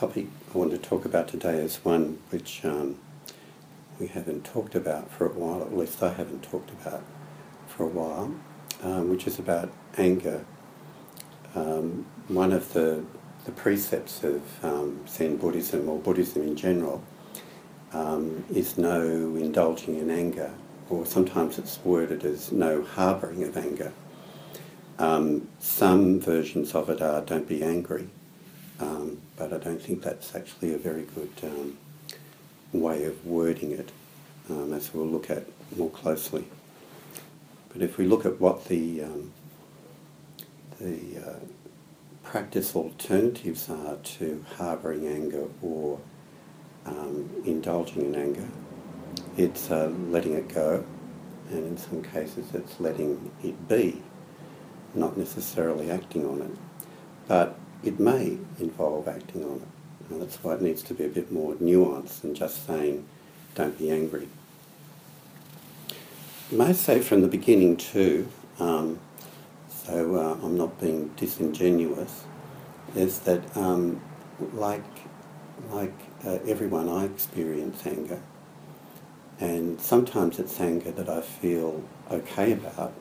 topic I want to talk about today is one which um, we haven't talked about for a while, at least I haven't talked about for a while, um, which is about anger. Um, one of the, the precepts of um, Zen Buddhism, or Buddhism in general, um, is no indulging in anger, or sometimes it's worded as no harbouring of anger. Um, some versions of it are don't be angry, um, but I don't think that's actually a very good um, way of wording it, um, as we'll look at more closely. But if we look at what the um, the uh, practice alternatives are to harbouring anger or um, indulging in anger, it's uh, letting it go, and in some cases it's letting it be not necessarily acting on it. But it may involve acting on it. And that's why it needs to be a bit more nuanced than just saying, don't be angry. I may say from the beginning too, um, so uh, I'm not being disingenuous, is that um, like, like uh, everyone, I experience anger. And sometimes it's anger that I feel okay about,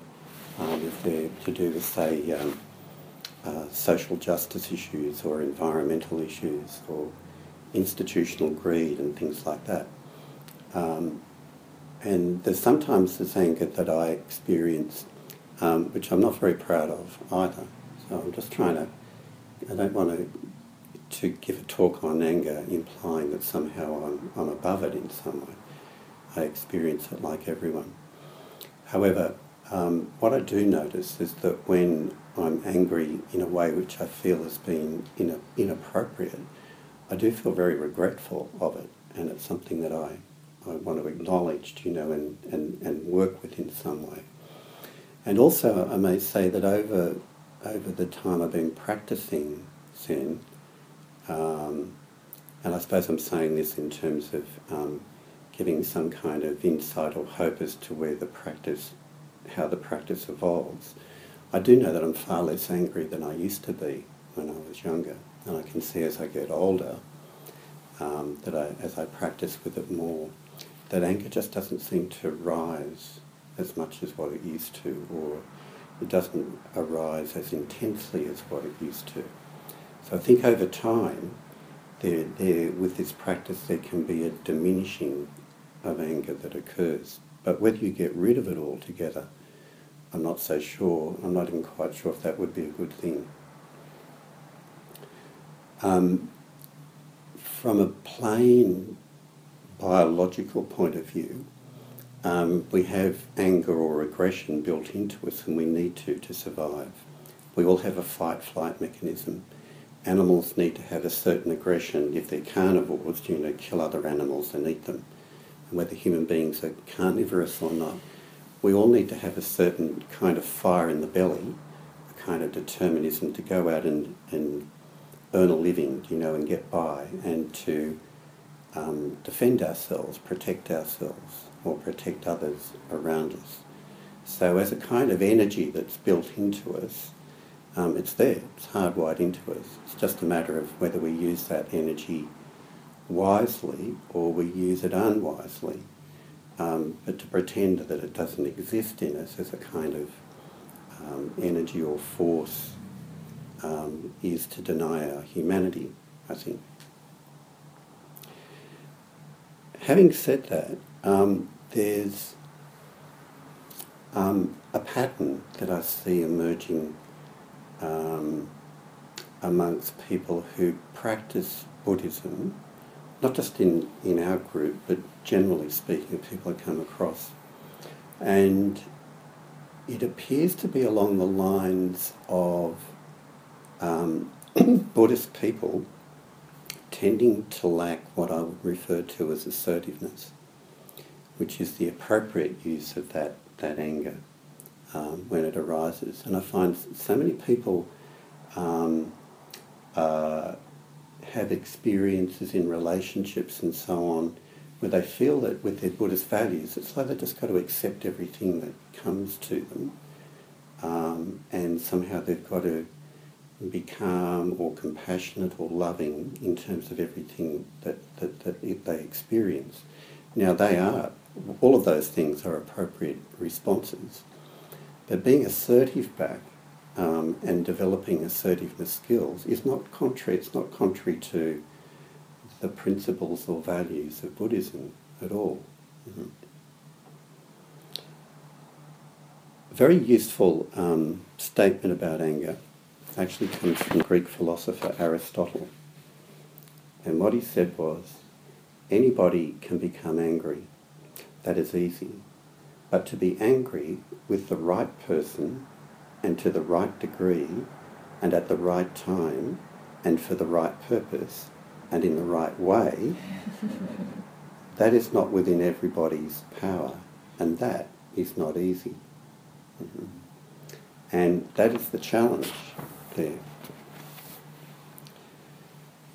um, if they're to do with, say, um, uh, social justice issues or environmental issues or institutional greed and things like that. Um, and there's sometimes this anger that I experience, um, which I'm not very proud of either. So I'm just trying to, I don't want to, to give a talk on anger implying that somehow I'm, I'm above it in some way. I experience it like everyone. However, um, what I do notice is that when I'm angry in a way which I feel has been in inappropriate, I do feel very regretful of it, and it's something that I, I want to acknowledge, you know, and, and, and work with in some way. And also, I may say that over over the time I've been practicing Zen, um, and I suppose I'm saying this in terms of um, giving some kind of insight or hope as to where the practice how the practice evolves, I do know that I'm far less angry than I used to be when I was younger. And I can see as I get older um, that I, as I practice with it more, that anger just doesn't seem to rise as much as what it used to, or it doesn't arise as intensely as what it used to. So I think over time, there, there, with this practice, there can be a diminishing of anger that occurs. But whether you get rid of it altogether I'm not so sure. I'm not even quite sure if that would be a good thing. Um, from a plain biological point of view, um, we have anger or aggression built into us and we need to to survive. We all have a fight-flight mechanism. Animals need to have a certain aggression if they're carnivores, you know, kill other animals and eat them. Whether human beings are carnivorous or not, we all need to have a certain kind of fire in the belly, a kind of determinism to go out and, and earn a living, you know, and get by, and to um, defend ourselves, protect ourselves, or protect others around us. So as a kind of energy that's built into us, um, it's there, it's hardwired into us. It's just a matter of whether we use that energy wisely or we use it unwisely. Um, but to pretend that it doesn't exist in us as a kind of um, energy or force um, is to deny our humanity, I think. Having said that, um, there's um, a pattern that I see emerging um, amongst people who practice Buddhism not just in, in our group, but generally speaking, of people I come across. And it appears to be along the lines of um, Buddhist people tending to lack what I would refer to as assertiveness, which is the appropriate use of that, that anger um, when it arises. And I find so many people um, uh, have experiences in relationships and so on where they feel that with their Buddhist values, it's like they've just got to accept everything that comes to them um, and somehow they've got to be calm or compassionate or loving in terms of everything that, that, that they experience. Now they are, all of those things are appropriate responses, but being assertive back um, and developing assertiveness skills is not contrary, it's not contrary to the principles or values of Buddhism at all. Mm-hmm. Very useful um, statement about anger actually comes from Greek philosopher Aristotle. And what he said was, anybody can become angry. That is easy. But to be angry with the right person and to the right degree and at the right time and for the right purpose and in the right way, that is not within everybody's power and that is not easy. Mm-hmm. And that is the challenge there.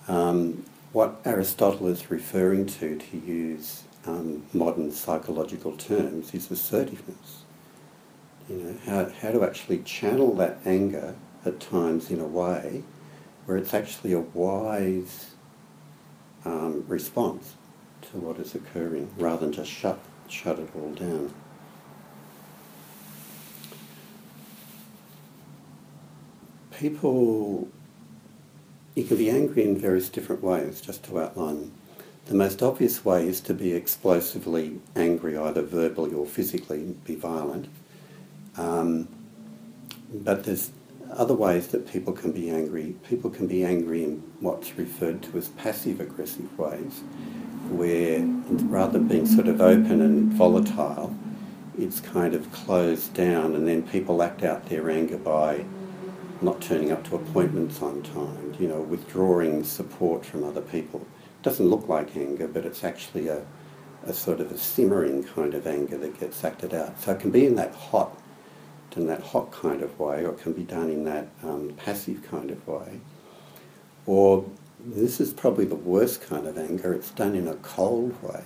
Um, what Aristotle is referring to, to use um, modern psychological terms, is assertiveness. You know, how, how to actually channel that anger at times in a way where it's actually a wise um, response to what is occurring rather than just shut, shut it all down. People, you can be angry in various different ways, just to outline. The most obvious way is to be explosively angry, either verbally or physically, be violent. Um, but there's other ways that people can be angry. People can be angry in what's referred to as passive aggressive ways, where rather than being sort of open and volatile, it's kind of closed down and then people act out their anger by not turning up to appointments on time, you know, withdrawing support from other people. It doesn't look like anger, but it's actually a, a sort of a simmering kind of anger that gets acted out. So it can be in that hot in that hot kind of way, or it can be done in that um, passive kind of way. Or this is probably the worst kind of anger, it's done in a cold way,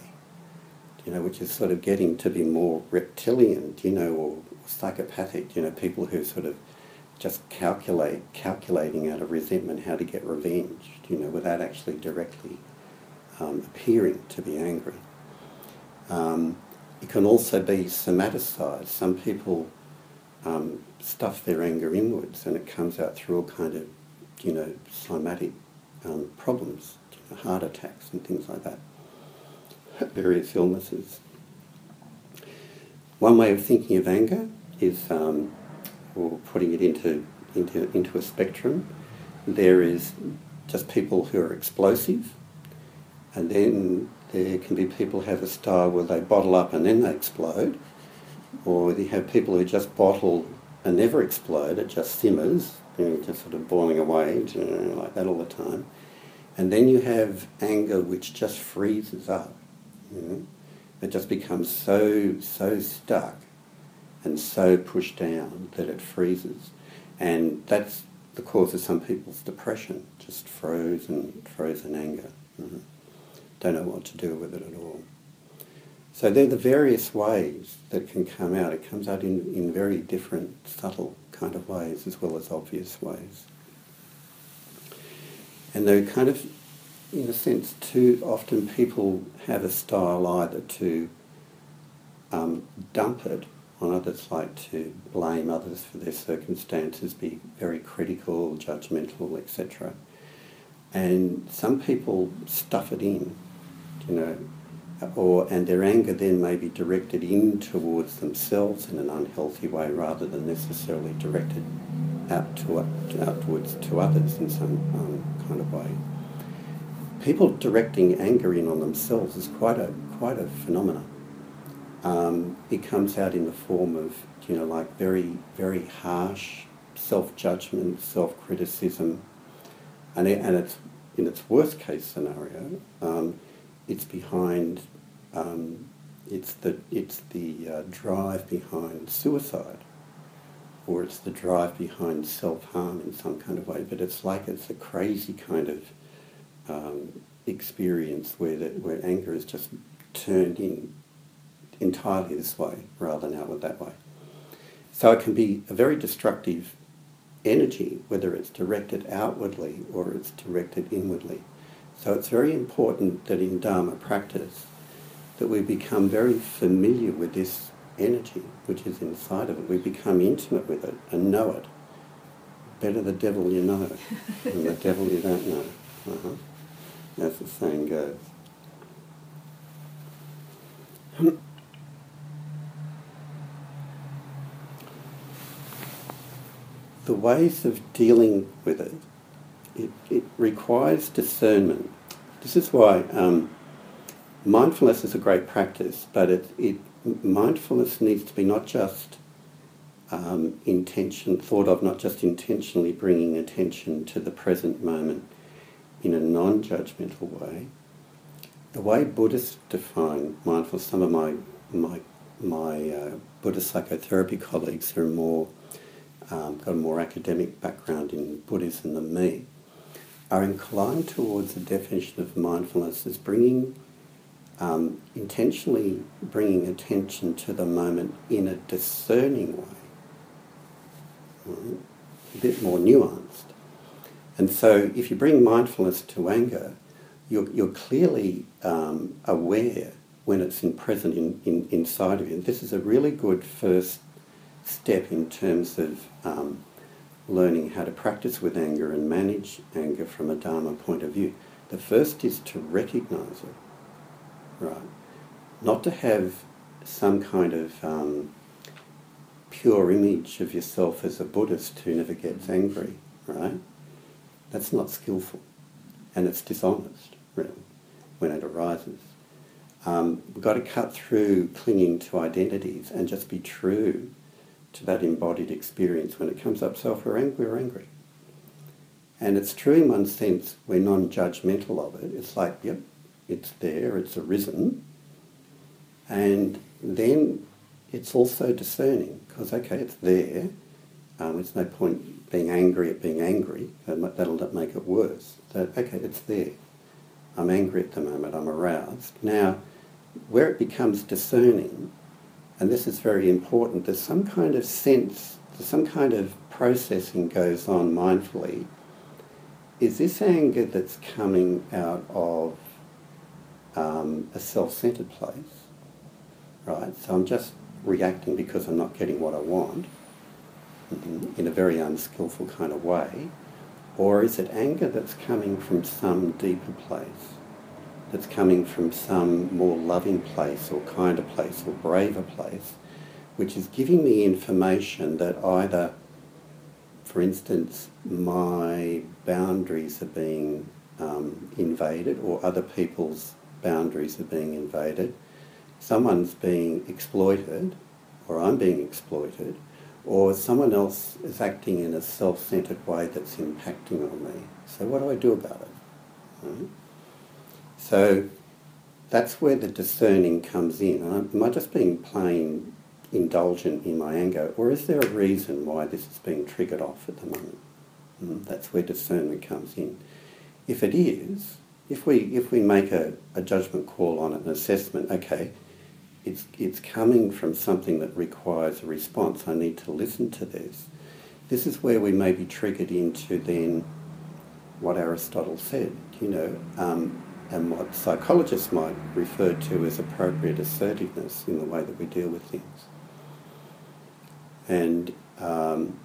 you know, which is sort of getting to be more reptilian, you know, or psychopathic, you know, people who sort of just calculate, calculating out of resentment how to get revenge, you know, without actually directly um, appearing to be angry. Um, it can also be somaticized. Some people um, stuff their anger inwards and it comes out through all kind of, you know, somatic um, problems, you know, heart attacks and things like that, various illnesses. One way of thinking of anger is, um, or putting it into, into, into a spectrum, there is just people who are explosive, and then there can be people who have a style where they bottle up and then they explode, or you have people who just bottle and never explode, it just simmers, you know, just sort of boiling away, like that all the time. And then you have anger which just freezes up. You know? It just becomes so, so stuck and so pushed down that it freezes. And that's the cause of some people's depression, just frozen, frozen anger. Mm-hmm. Don't know what to do with it at all. So they're the various ways that can come out. It comes out in, in very different, subtle kind of ways as well as obvious ways. And they're kind of, in a sense, too often people have a style either to um, dump it on others, like to blame others for their circumstances, be very critical, judgmental, etc. And some people stuff it in, you know, or and their anger then may be directed in towards themselves in an unhealthy way rather than necessarily directed out to outwards to others in some um, kind of way. People directing anger in on themselves is quite a quite a phenomenon. Um, it comes out in the form of you know like very very harsh self judgment, self criticism, and it, and it's in its worst case scenario. Um, it's behind, um, it's the, it's the uh, drive behind suicide, or it's the drive behind self-harm in some kind of way, but it's like it's a crazy kind of um, experience where, the, where anger is just turned in entirely this way rather than outward that way. So it can be a very destructive energy, whether it's directed outwardly or it's directed inwardly. So it's very important that in Dharma practice that we become very familiar with this energy which is inside of it. We become intimate with it and know it. Better the devil you know than the devil you don't know. Uh-huh. As the saying goes. the ways of dealing with it, it, it requires discernment. This is why um, mindfulness is a great practice, but it, it, mindfulness needs to be not just um, intention, thought of not just intentionally bringing attention to the present moment in a non-judgmental way. The way Buddhists define mindfulness, some of my my my uh, Buddhist psychotherapy colleagues who are more um, got a more academic background in Buddhism than me, are inclined towards the definition of mindfulness as bringing, um, intentionally bringing attention to the moment in a discerning way, right? a bit more nuanced. And so if you bring mindfulness to anger, you're, you're clearly um, aware when it's in present in, in, inside of you. And this is a really good first step in terms of um, learning how to practice with anger and manage anger from a Dharma point of view. The first is to recognize it, right? Not to have some kind of um, pure image of yourself as a Buddhist who never gets angry, right? That's not skillful and it's dishonest, really, when it arises. Um, we've got to cut through clinging to identities and just be true to that embodied experience. When it comes up, so if we're angry, we're angry. And it's true in one sense, we're non-judgmental of it. It's like, yep, it's there, it's arisen. And then it's also discerning, because, okay, it's there. Um, there's no point being angry at being angry. That'll make it worse. That, okay, it's there. I'm angry at the moment, I'm aroused. Now, where it becomes discerning and this is very important, there's some kind of sense, some kind of processing goes on mindfully. Is this anger that's coming out of um, a self-centered place, right? So I'm just reacting because I'm not getting what I want in a very unskillful kind of way, or is it anger that's coming from some deeper place? That's coming from some more loving place or kinder place or braver place, which is giving me information that either, for instance, my boundaries are being um, invaded or other people's boundaries are being invaded, someone's being exploited or I'm being exploited, or someone else is acting in a self-centered way that's impacting on me. So what do I do about it? Right? So that's where the discerning comes in. Am I just being plain indulgent in my anger, or is there a reason why this is being triggered off at the moment? Mm, that's where discernment comes in. If it is, if we if we make a, a judgment call on it, an assessment, okay, it's it's coming from something that requires a response. I need to listen to this. This is where we may be triggered into then what Aristotle said. You know, um, and what psychologists might refer to as appropriate assertiveness in the way that we deal with things. And um,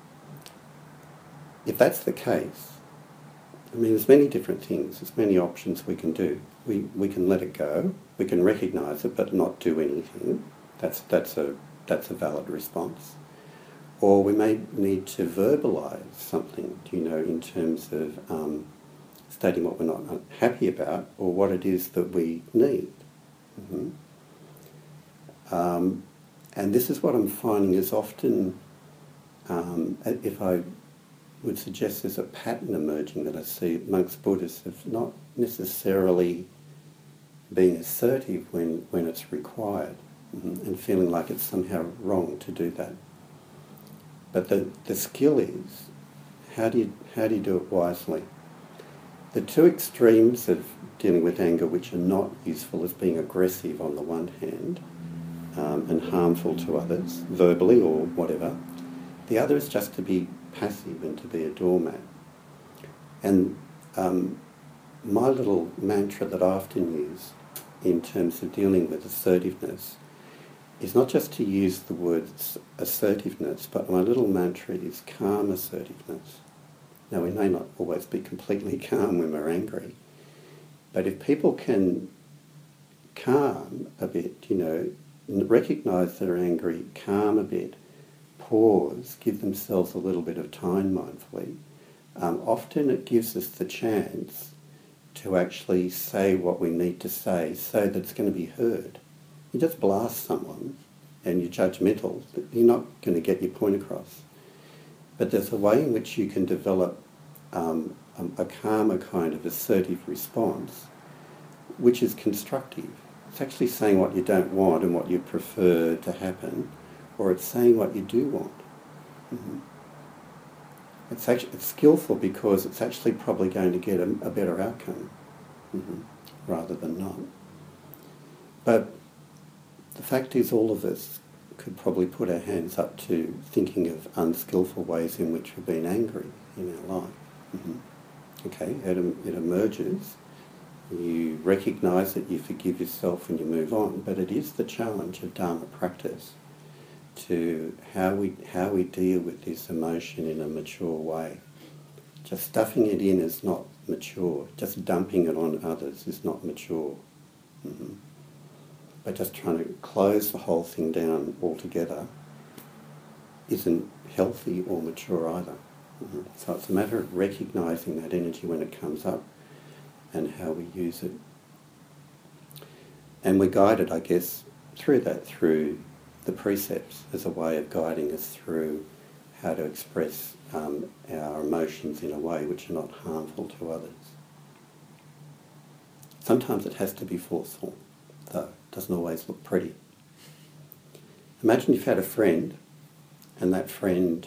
if that's the case, I mean, there's many different things, there's many options we can do. We, we can let it go, we can recognise it but not do anything. That's, that's, a, that's a valid response. Or we may need to verbalise something, you know, in terms of um, stating what we're not happy about or what it is that we need. Mm-hmm. Um, and this is what I'm finding is often, um, if I would suggest there's a pattern emerging that I see amongst Buddhists of not necessarily being assertive when, when it's required mm-hmm, and feeling like it's somehow wrong to do that. But the, the skill is how do you, how do you do it wisely? The two extremes of dealing with anger which are not useful is being aggressive on the one hand um, and harmful to others, verbally or whatever, The other is just to be passive and to be a doormat. And um, my little mantra that I often use in terms of dealing with assertiveness is not just to use the word assertiveness, but my little mantra is calm assertiveness. Now, we may not always be completely calm when we're angry, but if people can calm a bit, you know, recognise they're angry, calm a bit, pause, give themselves a little bit of time mindfully, um, often it gives us the chance to actually say what we need to say so that it's going to be heard. You just blast someone and you're judgmental, you're not going to get your point across. But there's a way in which you can develop um, a, a calmer kind of assertive response, which is constructive. It's actually saying what you don't want and what you prefer to happen, or it's saying what you do want. Mm-hmm. It's actually it's skillful because it's actually probably going to get a, a better outcome mm-hmm. rather than not. But the fact is, all of us could probably put our hands up to thinking of unskillful ways in which we've been angry in our life. Mm-hmm. Okay, it, it emerges. You recognise it, you forgive yourself, and you move on. But it is the challenge of Dharma practice to how we, how we deal with this emotion in a mature way. Just stuffing it in is not mature. Just dumping it on others is not mature. Mm-hmm. But just trying to close the whole thing down altogether isn't healthy or mature either. So it's a matter of recognising that energy when it comes up and how we use it. And we're guided, I guess, through that, through the precepts as a way of guiding us through how to express um, our emotions in a way which are not harmful to others. Sometimes it has to be forceful, though. It doesn't always look pretty. Imagine you've had a friend and that friend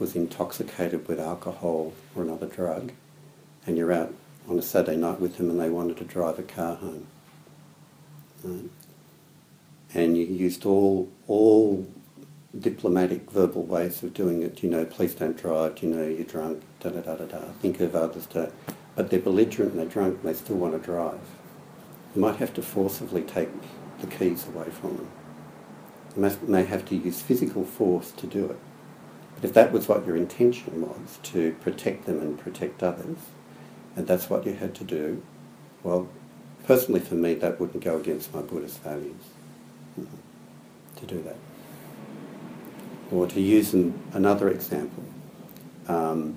was intoxicated with alcohol or another drug and you're out on a Saturday night with them and they wanted to drive a car home. Right? and you used all all diplomatic verbal ways of doing it. You know, please don't drive. You know, you're drunk. Da da da da da. Think of others but they're belligerent and they're drunk and they still want to drive. You might have to forcibly take the keys away from them. You may have to use physical force to do it. If that was what your intention was, to protect them and protect others, and that's what you had to do, well, personally for me, that wouldn't go against my Buddhist values to do that. Or to use an, another example, um,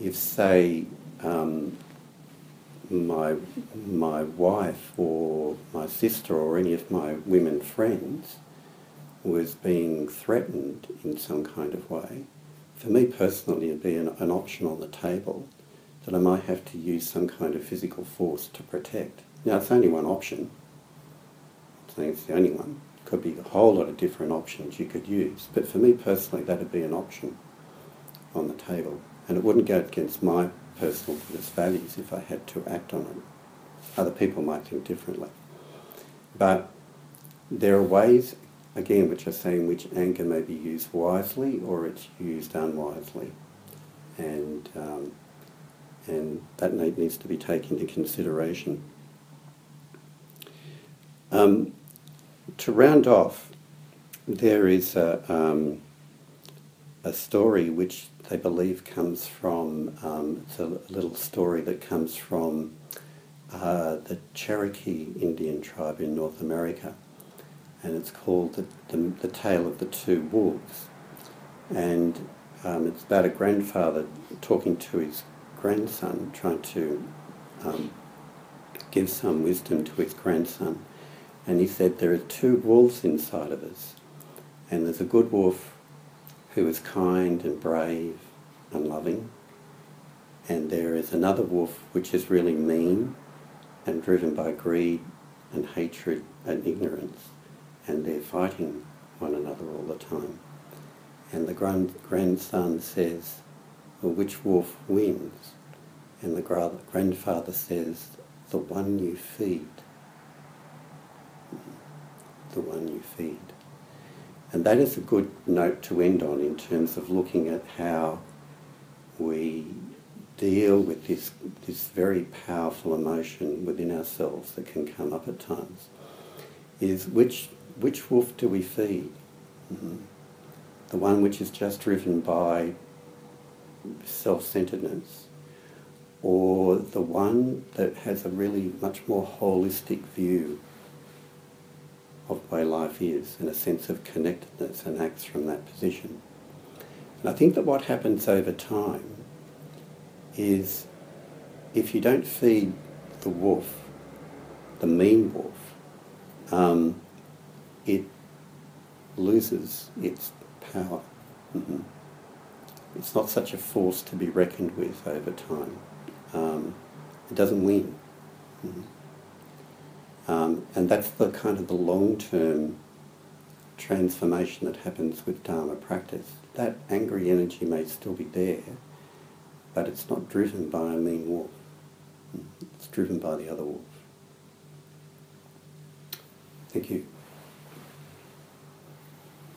if say um, my my wife or my sister or any of my women friends was being threatened in some kind of way, for me personally it'd be an, an option on the table that I might have to use some kind of physical force to protect. Now it's only one option, I saying it's the only one. Could be a whole lot of different options you could use. But for me personally, that'd be an option on the table. And it wouldn't go against my personal Buddhist values if I had to act on it. Other people might think differently. But there are ways, again, which are saying which anger may be used wisely or it's used unwisely. And, um, and that needs to be taken into consideration. Um, to round off, there is a, um, a story which they believe comes from, um, it's a little story that comes from uh, the Cherokee Indian tribe in North America. And it's called the, the, the Tale of the Two Wolves. And um, it's about a grandfather talking to his grandson, trying to um, give some wisdom to his grandson. And he said, There are two wolves inside of us. And there's a good wolf who is kind and brave and loving. And there is another wolf which is really mean and driven by greed and hatred and ignorance. And they're fighting one another all the time. And the grand- grandson says, Well, which wolf wins? And the grandfather says, The one you feed the one you feed. And that is a good note to end on in terms of looking at how we deal with this, this very powerful emotion within ourselves that can come up at times. Is which, which wolf do we feed? Mm-hmm. The one which is just driven by self-centeredness or the one that has a really much more holistic view of the way life is and a sense of connectedness and acts from that position. And I think that what happens over time is if you don't feed the wolf, the mean wolf, um, it loses its power. Mm-hmm. It's not such a force to be reckoned with over time. Um, it doesn't win. Mm-hmm. Um, and that's the kind of the long-term transformation that happens with Dharma practice. That angry energy may still be there, but it's not driven by a mean wolf. It's driven by the other wolf. Thank you.